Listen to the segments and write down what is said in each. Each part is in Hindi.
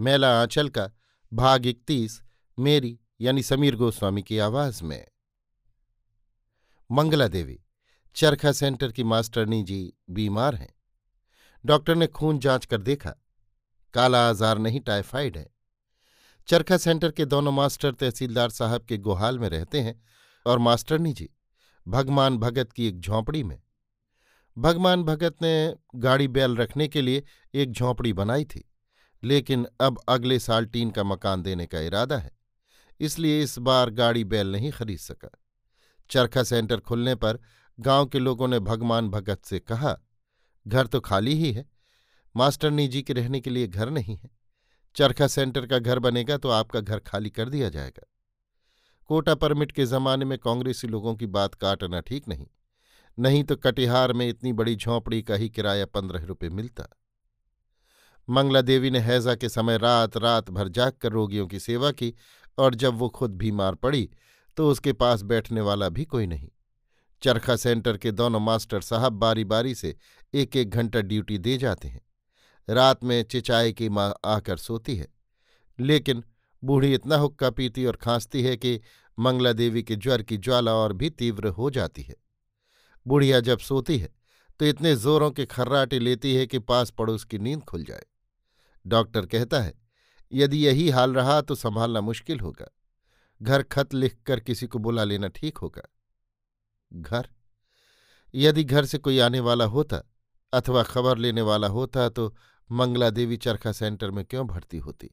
मेला आंचल का भाग इकतीस, मेरी यानी समीर गोस्वामी की आवाज़ में। मंगला देवी, चरखा सेंटर की मास्टरनी जी बीमार हैं। डॉक्टर ने खून जाँच कर देखा, काला आजार नहीं, टाइफाइड है। चरखा सेंटर के दोनों मास्टर तहसीलदार साहब के गुहाल में रहते हैं और मास्टरनी जी भगवान भगत की एक झोंपड़ी में। भगवान भगत ने गाड़ी बैल रखने के लिए एक झोंपड़ी बनाई थी। लेकिन अब अगले साल टीन का मकान देने का इरादा है, इसलिए इस बार गाड़ी बैल नहीं खरीद सका। चरखा सेंटर खुलने पर गाँव के लोगों ने भगवान भगत से कहा, घर तो खाली ही है मास्टरनी जी के रहने के लिए घर नहीं है। चरखा सेंटर का घर बनेगा तो आपका घर खाली कर दिया जाएगा। कोटा परमिट के जमाने में कांग्रेसी लोगों की बात काटना ठीक नहीं नहीं तो कटिहार में इतनी बड़ी झोंपड़ी का ही किराया पंद्रह रुपये मिलता। मंगला देवी ने हैजा के समय रात रात भर जाग कर रोगियों की सेवा की और जब वो खुद बीमार पड़ी तो उसके पास बैठने वाला भी कोई नहीं। चरखा सेंटर के दोनों मास्टर साहब बारी बारी से एक एक घंटा ड्यूटी दे जाते हैं। रात में चिचाए की माँ आकर सोती है। लेकिन बूढ़ी इतना हुक्का पीती और खांसती है कि मंगला देवी के ज्वर की ज्वाला और भी तीव्र हो जाती है। बुढ़िया जब सोती है तो इतने जोरों के खर्राटे लेती है कि पास पड़ोस की नींद खुल जाए। डॉक्टर कहता है, यदि यही हाल रहा तो संभालना मुश्किल होगा। घर खत लिखकर किसी को बुला लेना ठीक होगा। घर? यदि घर से कोई आने वाला होता अथवा खबर लेने वाला होता तो मंगला देवी चरखा सेंटर में क्यों भर्ती होती?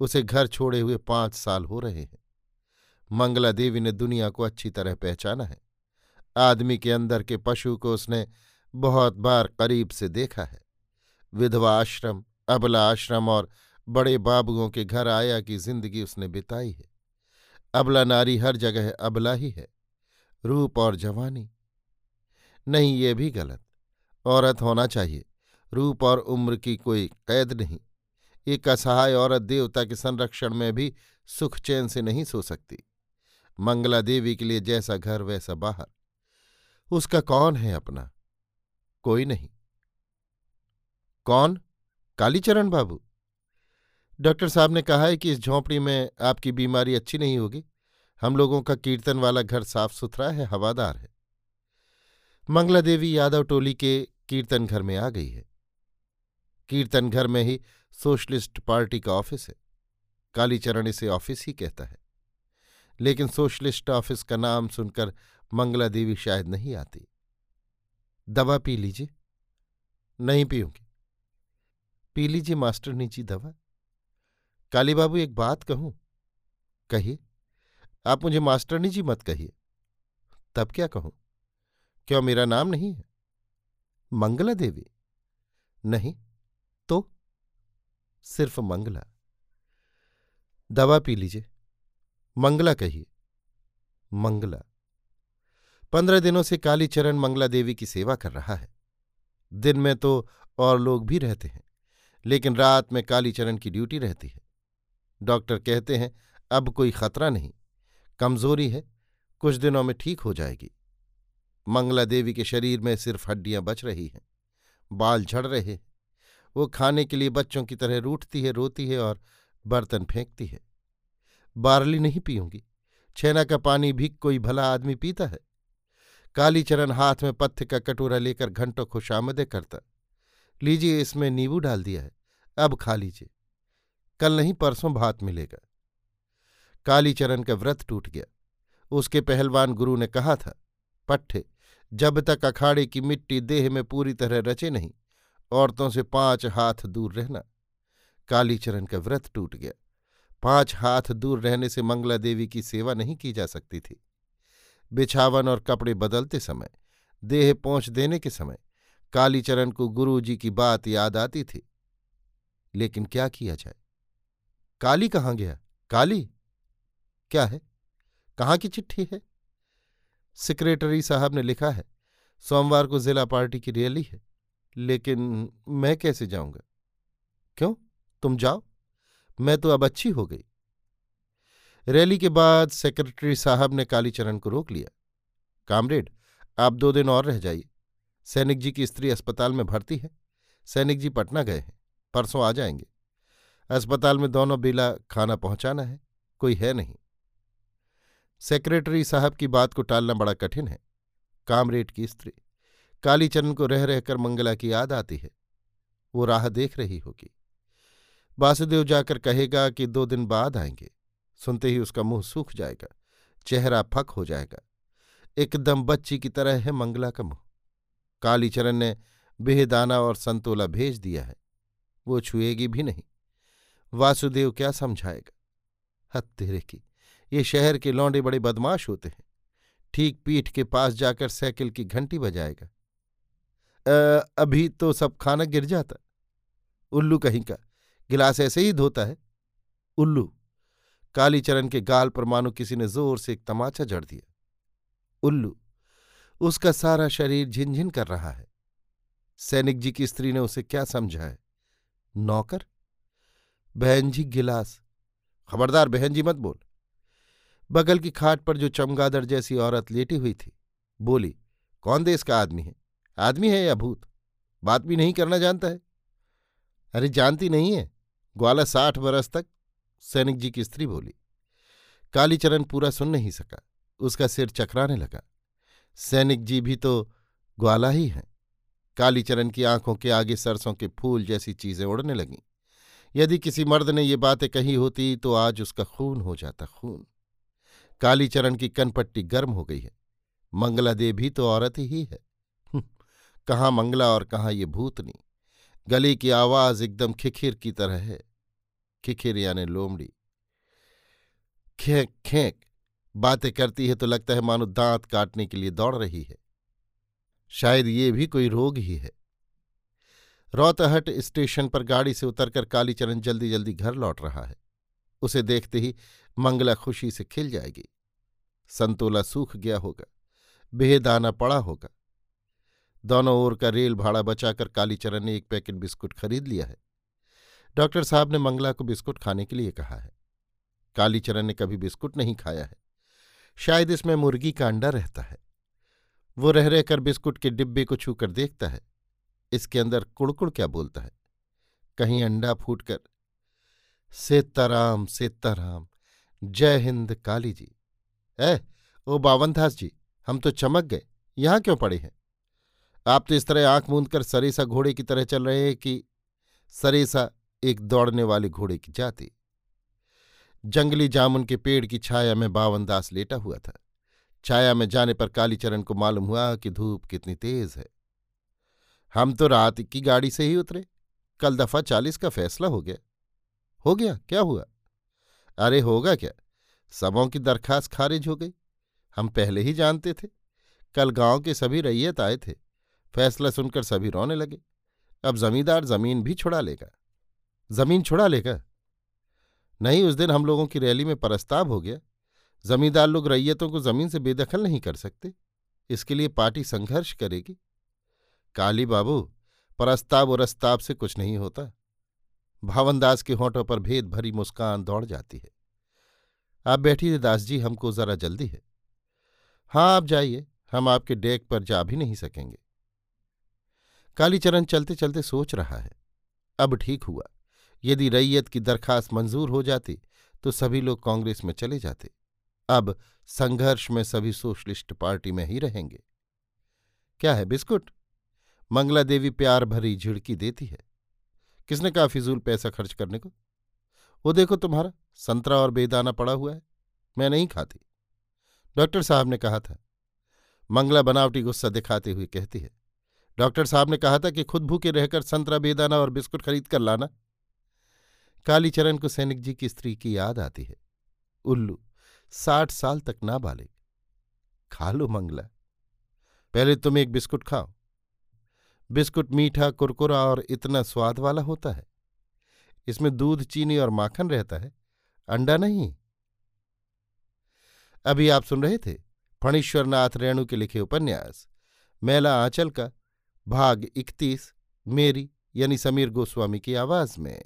उसे घर छोड़े हुए पाँच साल हो रहे हैं। मंगला देवी ने दुनिया को अच्छी तरह पहचाना है। आदमी के अंदर के पशु को उसने बहुत बार करीब से देखा है। विधवा आश्रम अबला आश्रम और बड़े बाबुओं के घर आया की ज़िंदगी उसने बिताई है। अबला नारी हर जगह अबला ही है, रूप और जवानी। नहीं, ये भी गलत। औरत होना चाहिए। रूप और उम्र की कोई कैद नहीं। एक असहाय औरत देवता के संरक्षण में भी सुख चैन से नहीं सो सकती। मंगला देवी के लिए जैसा घर, वैसा बाहर। उसका कौन है अपना? कोई नहीं। कौन? कालीचरण बाबू। डॉक्टर साहब ने कहा है कि इस झोंपड़ी में आपकी बीमारी अच्छी नहीं होगी। हम लोगों का कीर्तन वाला घर साफ़ सुथरा है, हवादार है। मंगला देवी यादव टोली के कीर्तन घर में आ गई है। कीर्तन घर में ही सोशलिस्ट पार्टी का ऑफ़िस है। कालीचरण इसे ऑफ़िस ही कहता है। लेकिन सोशलिस्ट ऑफ़िस का नाम सुनकर मंगला देवी शायद नहीं आती। दवा पी लीजिए। नहीं पीऊँगी। पी लीजिए मास्टर जी दवा काली बाबू एक बात कहूँ? कहिए। आप मुझे मास्टरनी जी मत कहिए। तब क्या कहूँ? क्यों मेरा नाम नहीं है? मंगला देवी? नहीं तो? सिर्फ़ मंगला। दवा पी लीजिए। मंगला कहिए। मंगला। पंद्रह दिनों से कालीचरण मंगला देवी की सेवा कर रहा है। दिन में तो और लोग भी रहते हैं। लेकिन रात में कालीचरण की ड्यूटी रहती है। डॉक्टर कहते हैं, अब कोई खतरा नहीं। कमज़ोरी है, कुछ दिनों में ठीक हो जाएगी। मंगला देवी के शरीर में सिर्फ़ हड्डियाँ बच रही हैं। बाल झड़ रहे हैं। वो खाने के लिए बच्चों की तरह रूठती है, रोती है और बर्तन फेंकती है। बारली नहीं पीऊँगी। छेना का पानी भी कोई भला आदमी पीता है। कालीचरण हाथ में पत्थर का कटोरा लेकर घंटों खुशामदे करता लीजिए इसमें नींबू डाल दिया है, अब खा लीजिए। कल नहीं, परसों भात मिलेगा। कालीचरण का व्रत टूट गया। उसके पहलवान गुरु ने कहा था, पट्ठे, जब तक अखाड़े की मिट्टी देह में पूरी तरह रचे नहीं, औरतों से पाँच हाथ दूर रहना। कालीचरण का व्रत टूट गया। पाँच हाथ दूर रहने से मंगला देवी की सेवा नहीं की जा सकती थी। बिछावन और कपड़े बदलते समय, देह पहुँच देने के समय कालीचरण को गुरु जी की बात याद आती थी। लेकिन क्या किया जाए? काली कहाँ गया? काली? क्या है? कहाँ की चिट्ठी है? सेक्रेटरी साहब ने लिखा है, सोमवार को जिला पार्टी की रैली है, लेकिन मैं कैसे जाऊँगा? क्यों? तुम जाओ। मैं तो अब अच्छी हो गई। रैली के बाद सेक्रेटरी साहब ने कालीचरण को रोक लिया। कामरेड, आप दो दिन और रह जाइए। सैनिक जी की स्त्री अस्पताल में भर्ती है। सैनिक जी पटना गए हैं। परसों आ जाएँगे। अस्पताल में दोनों बेला खाना पहुंचाना है। कोई है नहीं। सेक्रेटरी साहब की बात को टालना बड़ा कठिन है। कामरेड की स्त्री। कालीचरण को रह रहकर मंगला की याद आती है। वो राह देख रही होगी। वासुदेव जाकर कहेगा कि दो दिन बाद आएँगे। सुनते ही उसका मुँह सूख जाएगा। चेहरा फक हो जाएगा। एकदम बच्ची की तरह है मंगला का मुँह। कालीचरण ने बेहदाना और संतोला भेज दिया है। वो छुएगी भी नहीं। वासुदेव क्या समझाएगा? हद तेरे की। ये शहर के लौंडे बड़े बदमाश होते हैं। ठीक पीठ के पास जाकर साइकिल की घंटी बजाएगा। अभी तो सब खाना गिर जाता। उल्लू कहीं का। गिलास ऐसे ही धोता है। उल्लू, कालीचरण के गाल पर मानो किसी ने ज़ोर से एक तमाचा जड़ दिया। उल्लू उसका सारा शरीर झिनझिन कर रहा है। सैनिक जी की स्त्री ने उसे क्या समझा है? नौकर? बहन जी, गिलास। खबरदार, बहन जी, मत बोल। बगल की खाट पर जो चमगादड़ जैसी औरत लेटी हुई थी, बोली, कौन देश का आदमी है? आदमी है या भूत? बात भी नहीं करना जानता है? अरे, जानती नहीं है। ग्वाला साठ बरस तक, सैनिक जी की स्त्री बोली। कालीचरण पूरा सुन नहीं सका। उसका सिर चकराने लगा। सैनिक जी भी तो ग्वाला ही हैं। कालीचरण की आँखों के आगे सरसों के फूल जैसी चीज़ें उड़ने लगीं। यदि किसी मर्द ने ये बातें कही होती तो आज उसका खून हो जाता खून। कालीचरण की कनपट्टी गर्म हो गई है। मंगला दे भी तो औरत ही है। हम्म, कहाँ मंगला और कहाँ ये भूतनी गली की आवाज़ एकदम खिखिर की तरह है। खिखिर यानी लोमड़ी। खेक खेक बातें करती है तो लगता है मानो दांत काटने के लिए दौड़ रही है। शायद ये भी कोई रोग ही है। रौतहट स्टेशन पर गाड़ी से उतरकर कालीचरण जल्दी जल्दी घर लौट रहा है। उसे देखते ही मंगला खुशी से खिल जाएगी। संतोला सूख गया होगा, बेदाना पड़ा होगा। दोनों ओर का रेल भाड़ा बचाकर कालीचरण ने एक पैकेट बिस्कुट खरीद लिया है। डॉक्टर साहब ने मंगला को बिस्कुट खाने के लिए कहा है। कालीचरण ने कभी बिस्कुट नहीं खाया है। शायद इसमें मुर्गी का अंडा रहता है। वो रह रहकर बिस्कुट के डिब्बे को छूकर देखता है। इसके अंदर कुड़कुड़ क्या बोलता है? कहीं अंडा फूटकर, सेताराम सेताराम, जय हिंद काली जी। ए ओ बावनदास जी, हम तो चमक गए। यहाँ क्यों पड़े हैं? आप तो इस तरह आँख मूंद कर सरेसा घोड़े की तरह चल रहे हैं कि सरेसा एक दौड़ने वाले घोड़े की जाति। जंगली जामुन के पेड़ की छाया में बावनदास लेटा हुआ था। छाया में जाने पर कालीचरण को मालूम हुआ कि धूप कितनी तेज है। हम तो रात की गाड़ी से ही उतरे। कल दफ़ा चालीस का फैसला हो गया। हो गया? क्या हुआ? अरे होगा क्या? सबों की दरखास्त खारिज हो गई। हम पहले ही जानते थे। कल गाँव के सभी रैयत आए थे। फैसला सुनकर सभी रोने लगे। अब जमींदार ज़मीन भी छुड़ा लेगा। ज़मीन छुड़ा लेगा? नहीं, उस दिन हम लोगों की रैली में प्रस्ताव हो गया। जमींदार लोग रैयतों को ज़मीन से बेदखल नहीं कर सकते। इसके लिए पार्टी संघर्ष करेगी। काली बाबू, प्रस्ताव और अस्ताव से कुछ नहीं होता। भावनदास के होठों पर भेद भरी मुस्कान दौड़ जाती है। आप बैठिए, दास जी, हमको जरा जल्दी है। हाँ आप जाइए, हम आपके डेक पर जा भी नहीं सकेंगे। कालीचरण चलते चलते सोच रहा है। अब ठीक हुआ। यदि रैयत की दरखास्त मंजूर हो जाती तो सभी लोग कांग्रेस में चले जाते। अब संघर्ष में सभी सोशलिस्ट पार्टी में ही रहेंगे। क्या है बिस्कुट? मंगला देवी प्यार भरी झिड़की देती है। किसने कहा फिजूल पैसा खर्च करने को? वो देखो तुम्हारा, संतरा और बेदाना पड़ा हुआ है, मैं नहीं खाती। डॉक्टर साहब ने कहा था। मंगला बनावटी गुस्सा दिखाते हुए कहती है। डॉक्टर साहब ने कहा था कि खुद भूखे रहकर संतरा, बेदाना और बिस्कुट खरीद कर लाना। कालीचरण को सैनिक जी की स्त्री की याद आती है। उल्लू साठ साल तक ना बाले खा लो मंगला। पहले तुम एक बिस्कुट खाओ। बिस्कुट मीठा, कुरकुरा और इतना स्वाद वाला होता है। इसमें दूध, चीनी और माखन रहता है। अंडा नहीं। अभी आप सुन रहे थे फणीश्वरनाथ रेणु के लिखे उपन्यास, मेला आंचल का, भाग इकतीस, मेरी यानी समीर गोस्वामी की आवाज़ में।